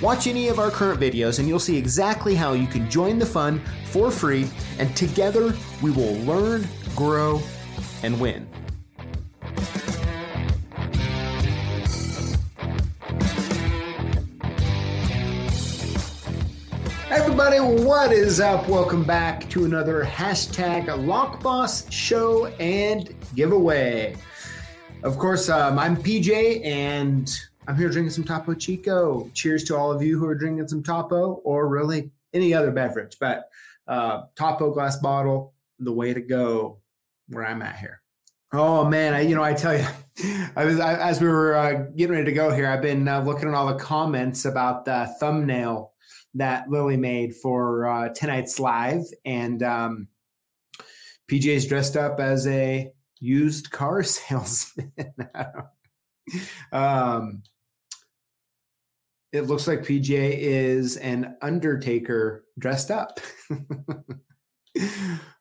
Watch any of our current videos and you'll see exactly how you can join the fun for free, and together we will learn, grow, and win. Everybody, what is up? Welcome back to another hashtag LockBoss show and giveaway. Of course, um, I'm PJ and I'm here drinking some Topo Chico. Cheers to all of you who are drinking some Topo or really any other beverage, but uh, Topo glass bottle, the way to go where I'm at here. Oh man, I you know I tell you, I was I, as we were uh, getting ready to go here. I've been uh, looking at all the comments about the thumbnail that Lily made for uh, tonight's live, and um, PJ's dressed up as a used car salesman. um, it looks like PJ is an undertaker dressed up.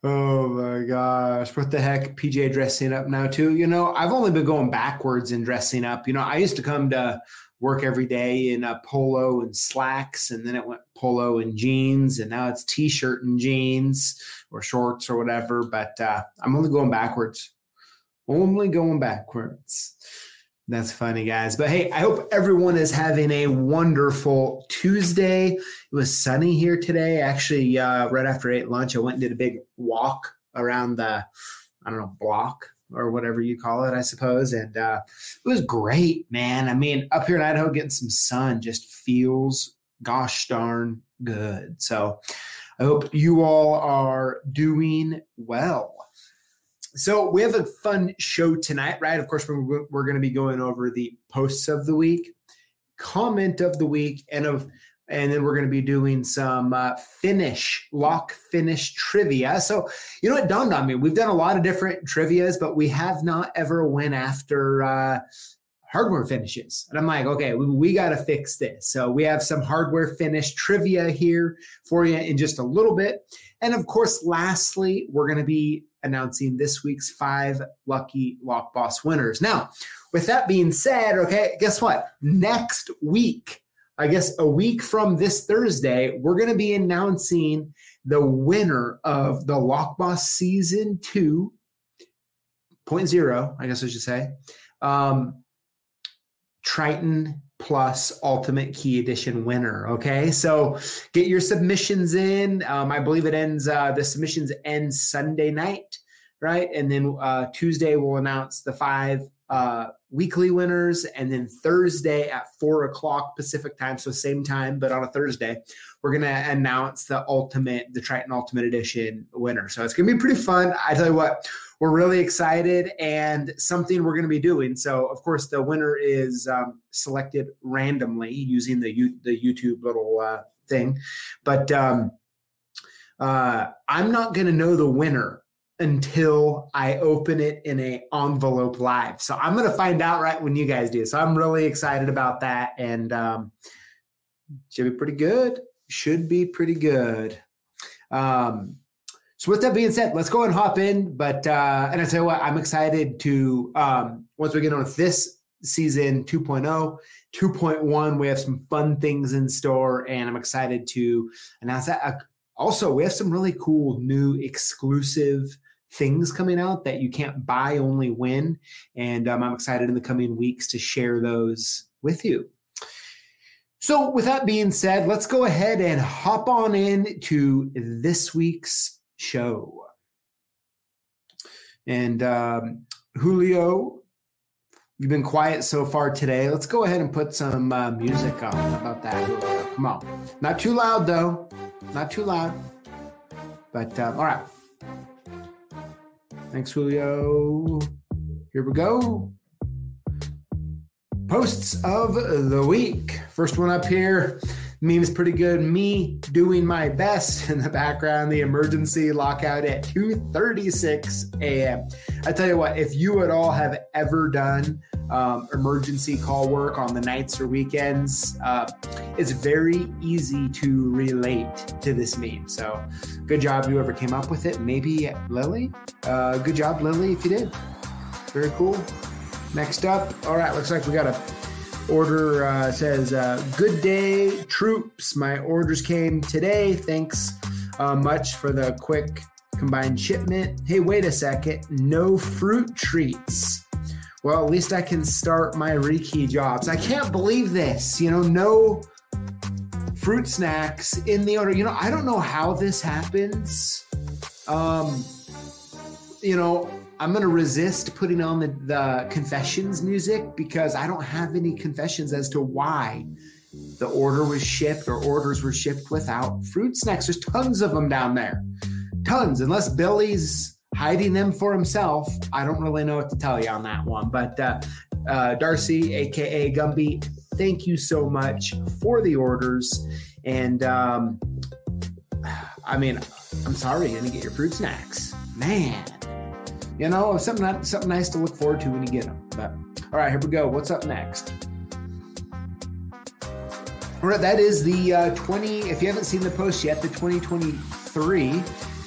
oh my gosh, what the heck? PJ dressing up now too. You know, I've only been going backwards in dressing up. You know, I used to come to work every day in a polo and slacks, and then it went polo and jeans, and now it's t-shirt and jeans or shorts or whatever. But uh, I'm only going backwards. Only going backwards. That's funny, guys. But hey, I hope everyone is having a wonderful Tuesday. It was sunny here today. Actually, uh, right after I ate lunch, I went and did a big walk around the, I don't know, block or whatever you call it, I suppose. And uh, it was great, man. I mean, up here in Idaho, getting some sun just feels gosh darn good. So I hope you all are doing well. So we have a fun show tonight, right? Of course, we're, we're going to be going over the posts of the week, comment of the week, and of and then we're going to be doing some uh, finish lock finish trivia. So you know what dawned on me? We've done a lot of different trivia's, but we have not ever went after uh, hardware finishes. And I'm like, okay, we, we got to fix this. So we have some hardware finish trivia here for you in just a little bit. And of course, lastly, we're going to be announcing this week's five lucky lock boss winners. Now, with that being said, okay, guess what? Next week, I guess a week from this Thursday, we're going to be announcing the winner of the Lock Boss Season 2.0, I guess I should say. Um, Triton Plus Ultimate Key Edition winner. Okay, so get your submissions in. Um, I believe it ends. Uh, the submissions end Sunday night, right? And then uh, Tuesday we'll announce the five uh, weekly winners, and then Thursday at four o'clock Pacific time, so same time, but on a Thursday, we're gonna announce the ultimate, the Triton Ultimate Edition winner. So it's gonna be pretty fun. I tell you what, we're really excited and something we're gonna be doing. So of course, the winner is um, selected randomly using the U- the YouTube little uh, thing, but um, uh, I'm not gonna know the winner until I open it in a envelope live. So I'm going to find out right when you guys do. So I'm really excited about that and um, should be pretty good. Should be pretty good. Um, so with that being said, let's go and hop in. But uh, and I tell you what, I'm excited to um, once we get on with this season 2.0, 2.1, we have some fun things in store, and I'm excited to announce that. Uh, also, we have some really cool new exclusive things coming out that you can't buy, only win. And um, I'm excited in the coming weeks to share those with you. So, with that being said, let's go ahead and hop on in to this week's show. And um, Julio, you've been quiet so far today. Let's go ahead and put some uh, music on. How about that? Come on. Not too loud, though. Not too loud. But um, all right. Thanks, Julio. Here we go. Posts of the week. First one up here. Meme is pretty good. Me doing my best in the background. The emergency lockout at 2:36 a.m. I tell you what, if you at all have ever done um, emergency call work on the nights or weekends, uh, it's very easy to relate to this meme. So, good job, whoever came up with it. Maybe Lily. Uh, good job, Lily, if you did. Very cool. Next up, all right, looks like we got a order uh, says uh, good day troops. My orders came today. Thanks uh, much for the quick combined shipment. Hey wait a second. No fruit treats. Well at least i can start my rekey jobs. I can't believe this you know no fruit snacks in the order. You know i don't know how this happens. Um you know I'm going to resist putting on the, the confessions music because I don't have any confessions as to why the order was shipped or orders were shipped without fruit snacks. There's tons of them down there. Tons. Unless Billy's hiding them for himself, I don't really know what to tell you on that one. But uh, uh, Darcy, aka Gumby, thank you so much for the orders. And um, I mean, I'm sorry you didn't get your fruit snacks. Man you know, something something nice to look forward to when you get them. But all right, here we go. What's up next? All right, that is the uh, 20. If you haven't seen the post yet, the 2023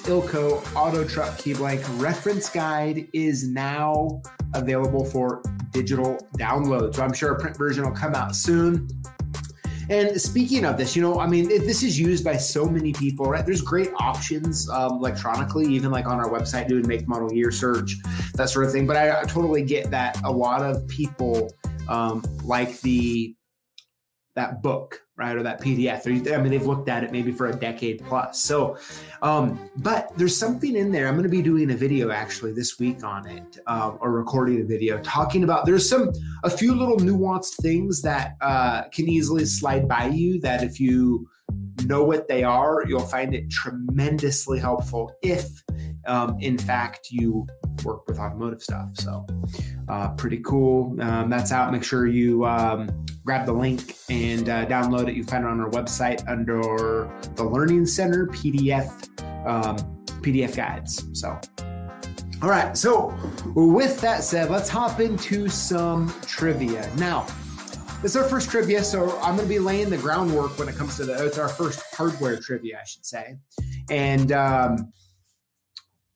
Ilco Auto Truck Key Blank reference guide is now available for digital download. So I'm sure a print version will come out soon. And speaking of this, you know, I mean, it, this is used by so many people, right? There's great options um, electronically, even like on our website, doing make model year search, that sort of thing. But I, I totally get that a lot of people um, like the that book, right, or that PDF. I mean, they've looked at it maybe for a decade plus. So, um, but there's something in there. I'm going to be doing a video actually this week on it, um, or recording a video talking about. There's some a few little nuanced things that uh, can easily slide by you. That if you know what they are, you'll find it tremendously helpful if, um, in fact, you work with automotive stuff. So, uh, pretty cool. Um, that's out. Make sure you um, grab the link and uh, download it. You find it on our website under the Learning Center PDF um, PDF guides. So, all right. So, with that said, let's hop into some trivia now. This is our first trivia, so I'm going to be laying the groundwork when it comes to the. It's our first hardware trivia, I should say, and um,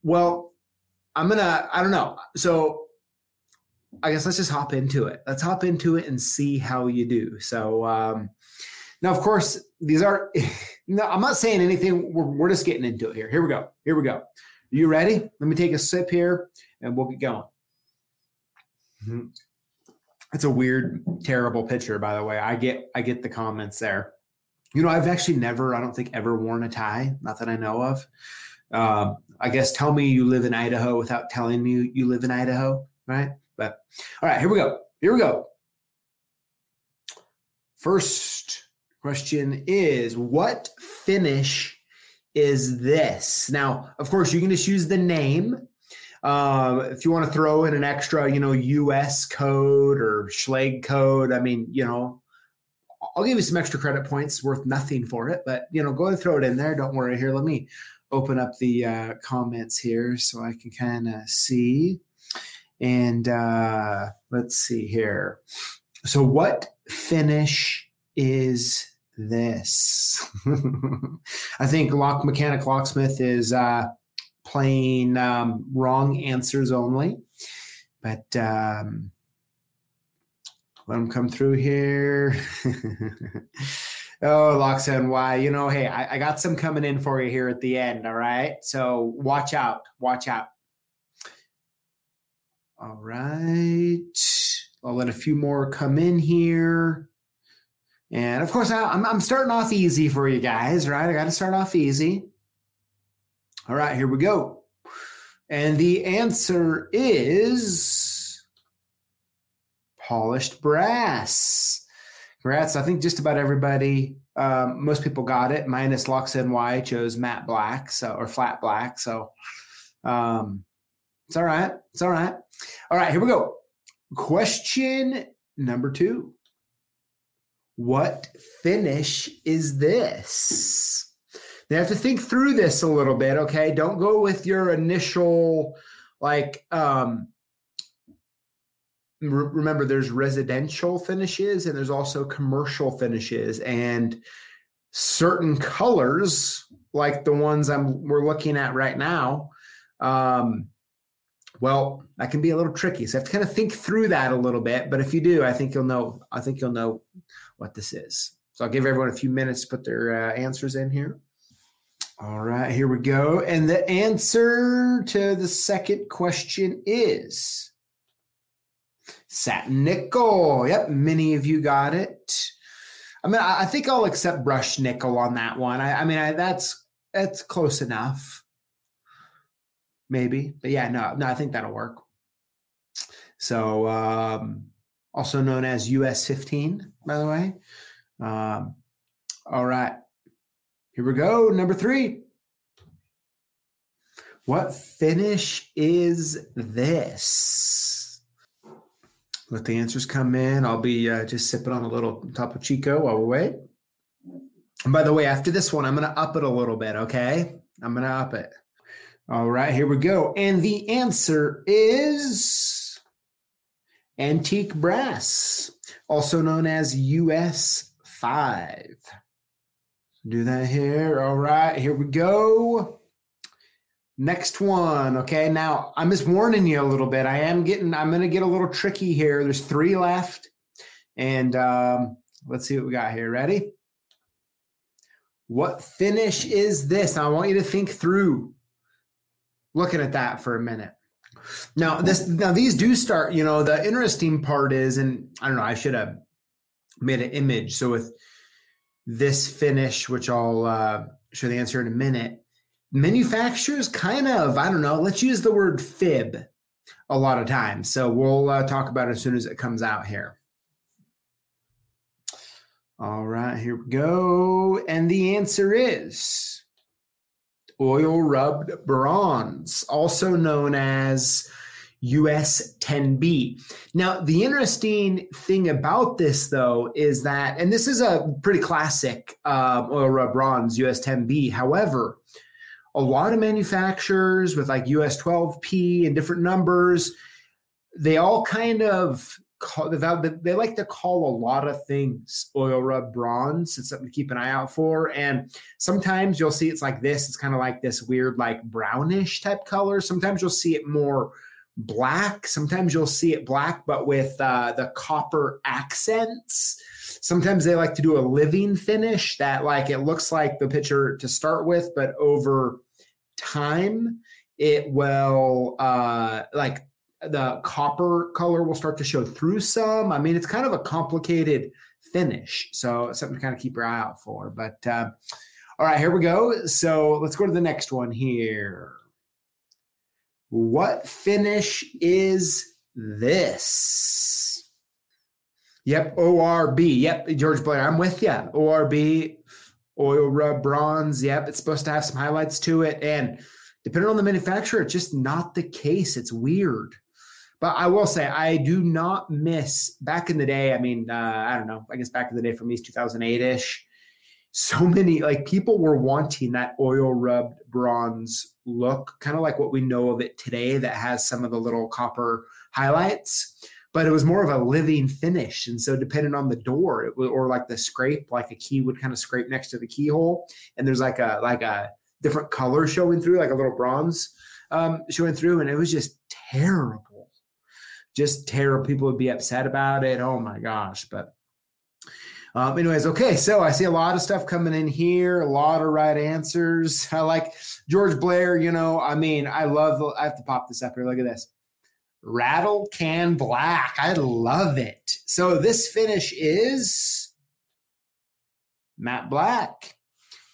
well, I'm gonna. I don't know. So I guess let's just hop into it. Let's hop into it and see how you do. So um, now, of course, these are. no, I'm not saying anything. We're, we're just getting into it here. Here we go. Here we go. Are you ready? Let me take a sip here, and we'll get going. Mm-hmm. It's a weird, terrible picture, by the way. I get I get the comments there. You know, I've actually never, I don't think, ever worn a tie, not that I know of. Uh, I guess tell me you live in Idaho without telling me you live in Idaho, right? But all right, here we go. Here we go. First question is what finish is this? Now, of course, you can just use the name um, if you want to throw in an extra, you know, US code or Schlage code, I mean, you know, I'll give you some extra credit points worth nothing for it, but you know, go and throw it in there. Don't worry. Here, let me open up the uh, comments here so I can kind of see. And uh, let's see here. So, what finish is this? I think Lock Mechanic Locksmith is uh, playing um, wrong answers only. But um, let them come through here. oh, Loxan, why? You know, hey, I, I got some coming in for you here at the end. All right. So watch out. Watch out. All right. I'll let a few more come in here. And of course, I, I'm, I'm starting off easy for you guys, right? I got to start off easy. All right, here we go. And the answer is polished brass. Congrats. I think just about everybody, um, most people got it, minus Lux NY chose matte black, so or flat black. So um, it's all right. It's all right. All right, here we go. Question number two. What finish is this? They have to think through this a little bit, okay? Don't go with your initial, like, um, remember there's residential finishes and there's also commercial finishes and certain colors like the ones I'm we're looking at right now um, well that can be a little tricky so I have to kind of think through that a little bit but if you do I think you'll know I think you'll know what this is so I'll give everyone a few minutes to put their uh, answers in here all right here we go and the answer to the second question is Satin nickel. Yep, many of you got it. I mean, I think I'll accept brush nickel on that one. I, I mean, I, that's that's close enough, maybe. But yeah, no, no, I think that'll work. So, um, also known as US 15, by the way. Um, all right, here we go. Number three. What finish is this? let the answers come in. I'll be uh, just sipping on a little Topo Chico while we wait. And by the way, after this one, I'm going to up it a little bit, okay? I'm going to up it. All right, here we go. And the answer is antique brass, also known as US 5. Do that here. All right, here we go. Next one. Okay. Now I'm just warning you a little bit. I am getting, I'm going to get a little tricky here. There's three left. And um, let's see what we got here. Ready? What finish is this? I want you to think through looking at that for a minute. Now, this now these do start, you know, the interesting part is, and I don't know, I should have made an image. So with this finish, which I'll uh, show the answer in a minute, manufacturers kind of, I don't know, let's use the word fib a lot of times. So we'll uh, talk about it as soon as it comes out here. All right, here we go. And the answer is oil rubbed bronze, also known as US 10B. Now, the interesting thing about this, though, is that, and this is a pretty classic uh, oil rub bronze US 10B. However, a lot of manufacturers with like US 12P and different numbers, they all kind of call, they like to call a lot of things oil rub bronze. It's something to keep an eye out for. And sometimes you'll see it's like this. It's kind of like this weird, like brownish type color. Sometimes you'll see it more black. Sometimes you'll see it black, but with uh, the copper accents. Sometimes they like to do a living finish that, like, it looks like the picture to start with, but over time, it will uh, like the copper color will start to show through some. I mean, it's kind of a complicated finish, so something to kind of keep your eye out for. But uh, all right, here we go. So let's go to the next one here. What finish is this? Yep, ORB. Yep, George Blair, I'm with you. ORB oil rub bronze. Yep, it's supposed to have some highlights to it. And depending on the manufacturer, it's just not the case. It's weird. But I will say, I do not miss back in the day. I mean, uh, I don't know. I guess back in the day for me, 2008 ish. So many like people were wanting that oil rubbed bronze look, kind of like what we know of it today, that has some of the little copper highlights but it was more of a living finish. And so, depending on the door, it or like the scrape, like a key would kind of scrape next to the keyhole, and there's like a like a different color showing through, like a little bronze um, showing through, and it was just terrible, just terrible. People would be upset about it. Oh my gosh! But um, anyways, okay, so I see a lot of stuff coming in here, a lot of right answers. I like George Blair, you know, I mean, I love, I have to pop this up here. Look at this. Rattle Can Black. I love it. So this finish is matte black.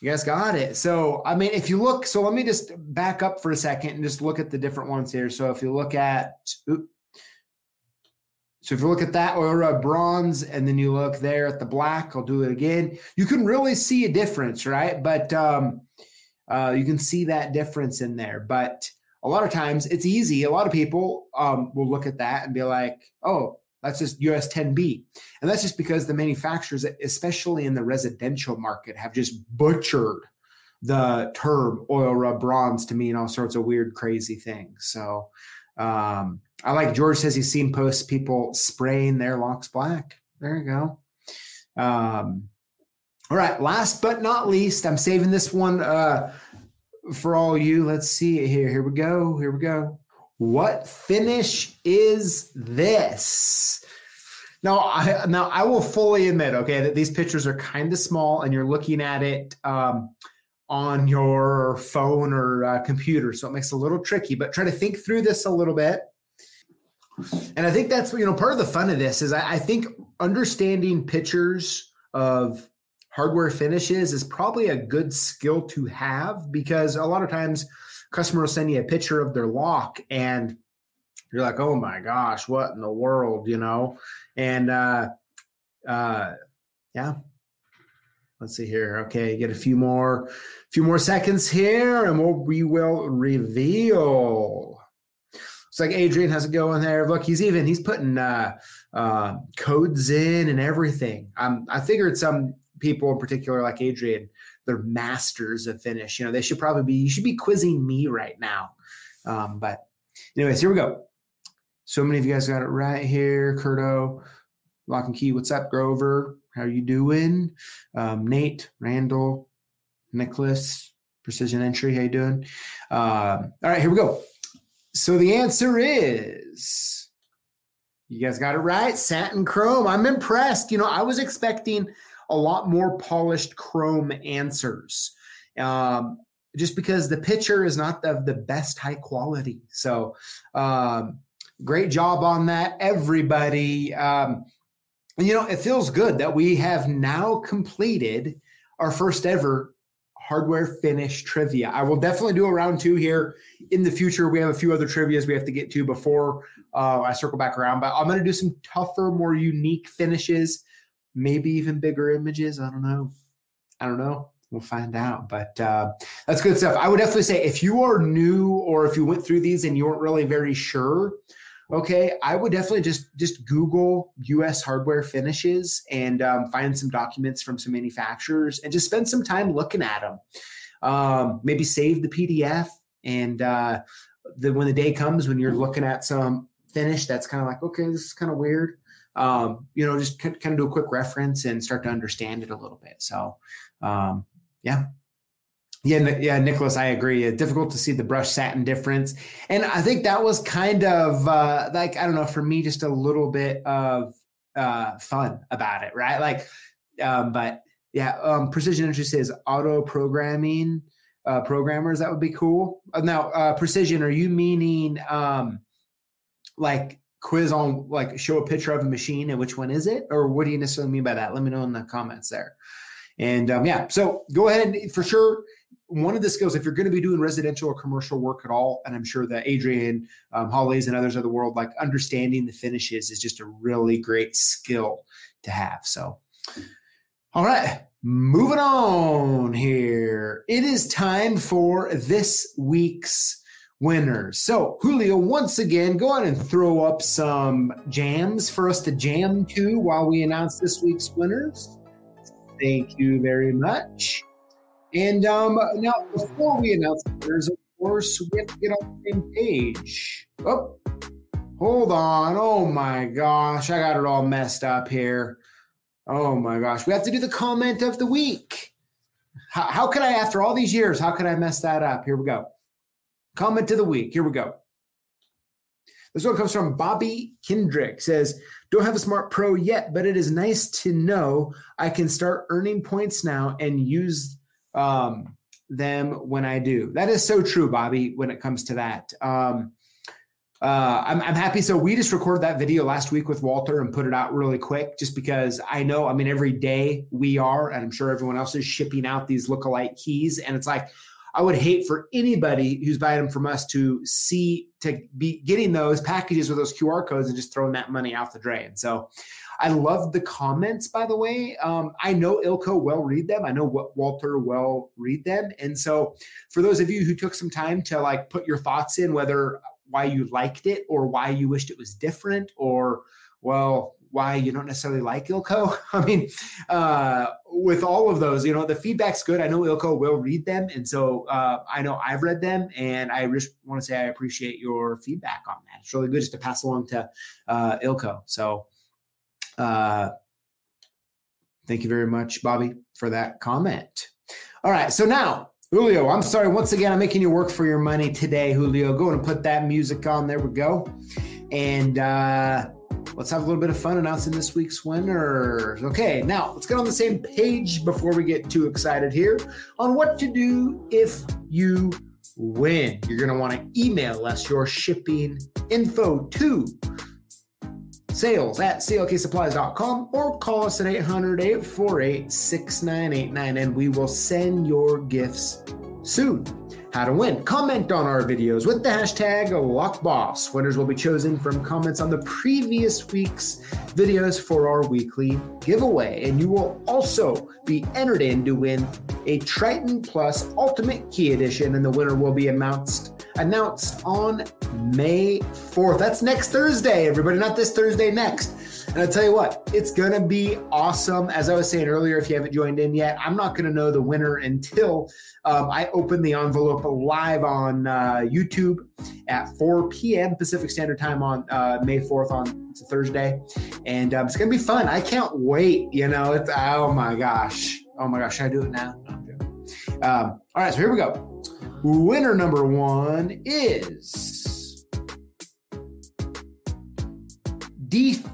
You guys got it. So, I mean, if you look, so let me just back up for a second and just look at the different ones here. So, if you look at, oops, so if you look at that or a bronze and then you look there at the black, I'll do it again. You can really see a difference, right? But um, uh, you can see that difference in there. But a lot of times it's easy. A lot of people um, will look at that and be like, oh, That's just US 10B. And that's just because the manufacturers, especially in the residential market, have just butchered the term oil rub bronze to mean all sorts of weird, crazy things. So um, I like George says he's seen posts people spraying their locks black. There you go. Um, all right, last but not least, I'm saving this one uh, for all you. Let's see here. Here we go. Here we go. What finish is this? Now, I now I will fully admit, okay, that these pictures are kind of small, and you're looking at it um, on your phone or uh, computer, so it makes it a little tricky. But try to think through this a little bit. And I think that's you know part of the fun of this is I, I think understanding pictures of hardware finishes is probably a good skill to have because a lot of times customer will send you a picture of their lock and you're like, oh my gosh, what in the world, you know? And uh uh yeah. Let's see here. Okay, get a few more few more seconds here and we'll, we will reveal. Like Adrian has it going there. Look, he's even he's putting uh uh codes in and everything. Um I figured some people in particular like Adrian, they're masters of finish. You know, they should probably be, you should be quizzing me right now. Um, but anyways, here we go. So many of you guys got it right here. Curto, Lock and Key, what's up, Grover? How you doing? Um, Nate, Randall, Nicholas, Precision Entry, how you doing? Uh, all right, here we go. So the answer is, you guys got it right. Satin chrome. I'm impressed. You know, I was expecting a lot more polished chrome answers. Um, just because the picture is not of the best high quality. So, um, great job on that, everybody. Um, you know, it feels good that we have now completed our first ever hardware finish trivia. I will definitely do a round two here in the future. We have a few other trivias we have to get to before uh, I circle back around, but I'm going to do some tougher, more unique finishes maybe even bigger images. I don't know. I don't know. We'll find out. But uh, that's good stuff. I would definitely say if you are new or if you went through these and you weren't really very sure, okay, I would definitely just just Google U.S. hardware finishes and um, find some documents from some manufacturers and just spend some time looking at them. Um, maybe save the PDF and uh, when the day comes when you're looking at some finish that's kind of like okay, this is kind of weird um, you know, just kind of do a quick reference and start to understand it a little bit. So, um, yeah. Yeah, yeah, Nicholas, I agree. It's difficult to see the brush satin difference, and I think that was kind of uh, like I don't know for me, just a little bit of uh, fun about it, right? Like, um, but yeah, um, precision entry says auto programming uh, programmers. That would be cool. Uh, now, uh, precision, are you meaning um, like quiz on like show a picture of a machine and which one is it or what do you necessarily mean by that let me know in the comments there and um, yeah so go ahead for sure one of the skills if you're going to be doing residential or commercial work at all and i'm sure that adrian um, hollies and others of the world like understanding the finishes is just a really great skill to have so all right moving on here it is time for this week's winners. So, Julio, once again, go on and throw up some jams for us to jam to while we announce this week's winners. Thank you very much. And um, now, before we announce the winners, of course, we have to get on the same page. Oh, hold on. Oh my gosh, I got it all messed up here. Oh my gosh, we have to do the comment of the week. How, how could I, after all these years, how could I mess that up? Here we go. Comment of the week. Here we go. This one comes from Bobby Kendrick. Says, "Don't have a Smart Pro yet, but it is nice to know I can start earning points now and use um, them when I do." That is so true, Bobby. When it comes to that, um, uh, I'm, I'm happy. So we just recorded that video last week with Walter and put it out really quick, just because I know. I mean, every day we are, and I'm sure everyone else is shipping out these lookalike keys, and it's like I would hate for anybody who's buying them from us to see to be getting those packages with those QR codes and just throwing that money out the drain. So I love the comments, by the way. Um, I know Ilco well read them. I know Walter well read them. And so for those of you who took some time to like put your thoughts in, whether why you liked it or why you wished it was different or well, why you don't necessarily like Ilco. I mean, uh, with all of those, you know, the feedback's good. I know Ilco will read them. And so uh, I know I've read them. And I just want to say I appreciate your feedback on that. It's really good just to pass along to uh, Ilco. So uh, thank you very much, Bobby, for that comment. All right. So now, Julio, I'm sorry. Once again, I'm making you work for your money today, Julio. Go and put that music on. There we go. And, uh, let's have a little bit of fun announcing this week's winners. Okay, now let's get on the same page before we get too excited here on what to do if you win. You're going to want to email us your shipping info to sales at clksupplies.com or call us at 800 848 6989 and we will send your gifts soon how to win. Comment on our videos with the hashtag LockBoss. Winners will be chosen from comments on the previous week's videos for our weekly giveaway. And you will also be entered in to win a Triton Plus Ultimate Key Edition, and the winner will be announced announced on May 4th. That's next Thursday, everybody, not this Thursday, next. And I'll tell you what, it's going to be awesome. As I was saying earlier, if you haven't joined in yet, I'm not going to know the winner until um, I open the envelope live on uh, YouTube at 4 p.m. Pacific Standard Time on uh, May 4th on it's a Thursday. And um, it's going to be fun. I can't wait. You know, it's, oh my gosh. Oh my gosh. Should I do it now? No, um, all right, so here we go. Winner number one is Deeth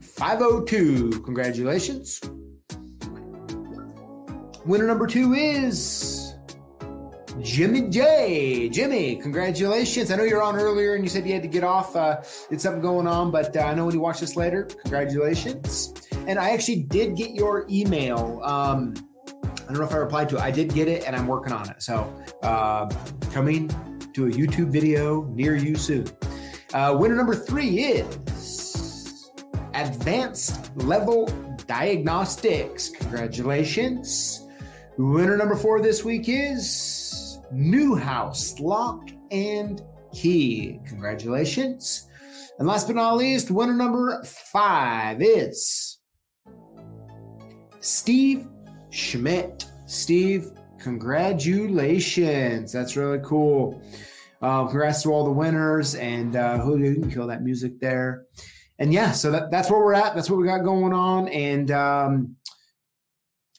502. Congratulations. Winner number two is Jimmy J. Jimmy, congratulations. I know you're on earlier and you said you had to get off. Uh, it's something going on, but uh, I know when you watch this later, congratulations. And I actually did get your email. Um, I don't know if I replied to it. I did get it and I'm working on it. So, uh, coming to a YouTube video near you soon. Uh, winner number three is Advanced Level Diagnostics. Congratulations. Winner number four this week is Newhouse Lock and Key. Congratulations. And last but not least, winner number five is Steve Schmidt. Steve, congratulations. That's really cool. Um, congrats to all the winners. And uh, Julio, you can kill that music there. And yeah, so that, that's where we're at. That's what we got going on. And um,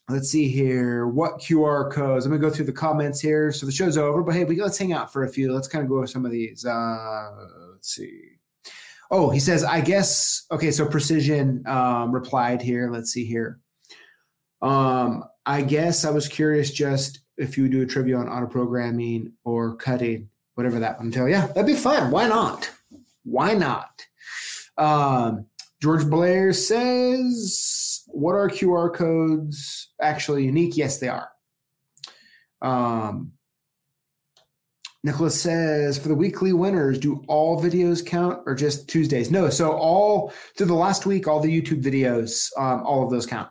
let's see here. What QR codes? I'm to go through the comments here. So the show's over, but hey, we, let's hang out for a few. Let's kind of go over some of these. Uh, let's see. Oh, he says, I guess, okay, so Precision um, replied here. Let's see here. Um, I guess I was curious just if you would do a trivia on auto programming or cutting, whatever that one tell. Yeah, that'd be fun. Why not? Why not? Um, George Blair says, "What are QR codes actually unique?" Yes, they are. Um, Nicholas says, for the weekly winners, do all videos count or just Tuesdays? No. So all through the last week, all the YouTube videos, um, all of those count.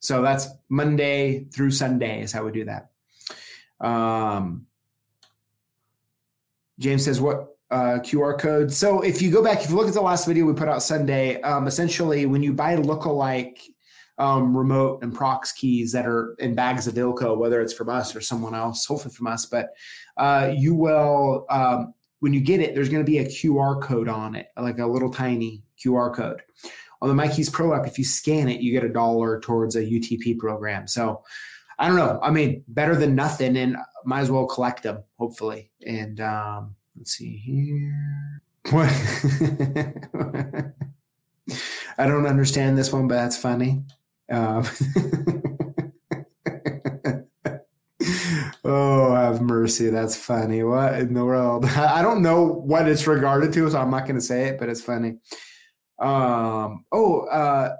So that's Monday through Sunday is how we do that. Um, James says, what uh, QR code? So if you go back, if you look at the last video we put out Sunday, um, essentially when you buy lookalike um, remote and prox keys that are in bags of Ilco, whether it's from us or someone else, hopefully from us, but uh, you will, um, when you get it, there's going to be a QR code on it, like a little tiny QR code on the MyKeys Pro app, if you scan it, you get a dollar towards a UTP program. So I don't know. I mean, better than nothing, and might as well collect them, hopefully. And um, let's see here. What? I don't understand this one, but that's funny. Um, oh, have mercy. That's funny. What in the world? I don't know what it's regarded to, so I'm not going to say it, but it's funny. Um, oh, uh,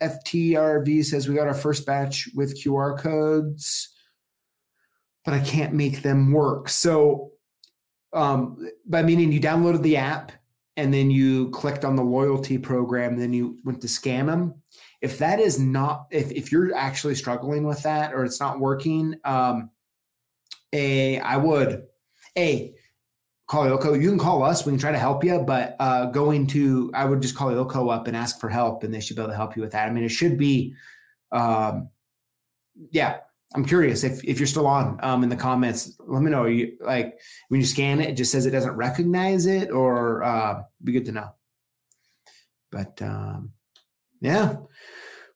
FTRV says we got our first batch with QR codes, but I can't make them work. So, um, by meaning you downloaded the app and then you clicked on the loyalty program, then you went to scan them. If that is not, if, if you're actually struggling with that or it's not working, um, a I would a call Ilco. You can call us. We can try to help you, but uh, going to, I would just call Ilco up and ask for help, and they should be able to help you with that. I mean, it should be, um, yeah. I'm curious if if you're still on um, in the comments. Let me know. You like when you scan it, it just says it doesn't recognize it, or uh, be good to know. But um, yeah,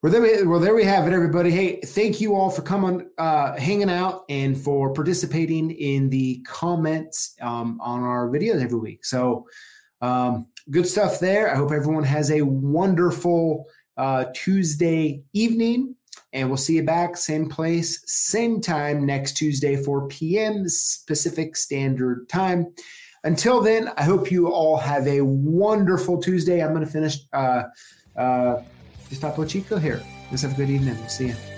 well, there we, well, there we have it, everybody. Hey, thank you all for coming, uh, hanging out, and for participating in the comments um, on our videos every week. So, um, good stuff there. I hope everyone has a wonderful uh, Tuesday evening, and we'll see you back same place, same time next Tuesday, 4 p.m. Pacific Standard Time. Until then, I hope you all have a wonderful Tuesday. I'm going to finish. Uh, uh, Topo Chico here. Let's have a good evening. We'll see you.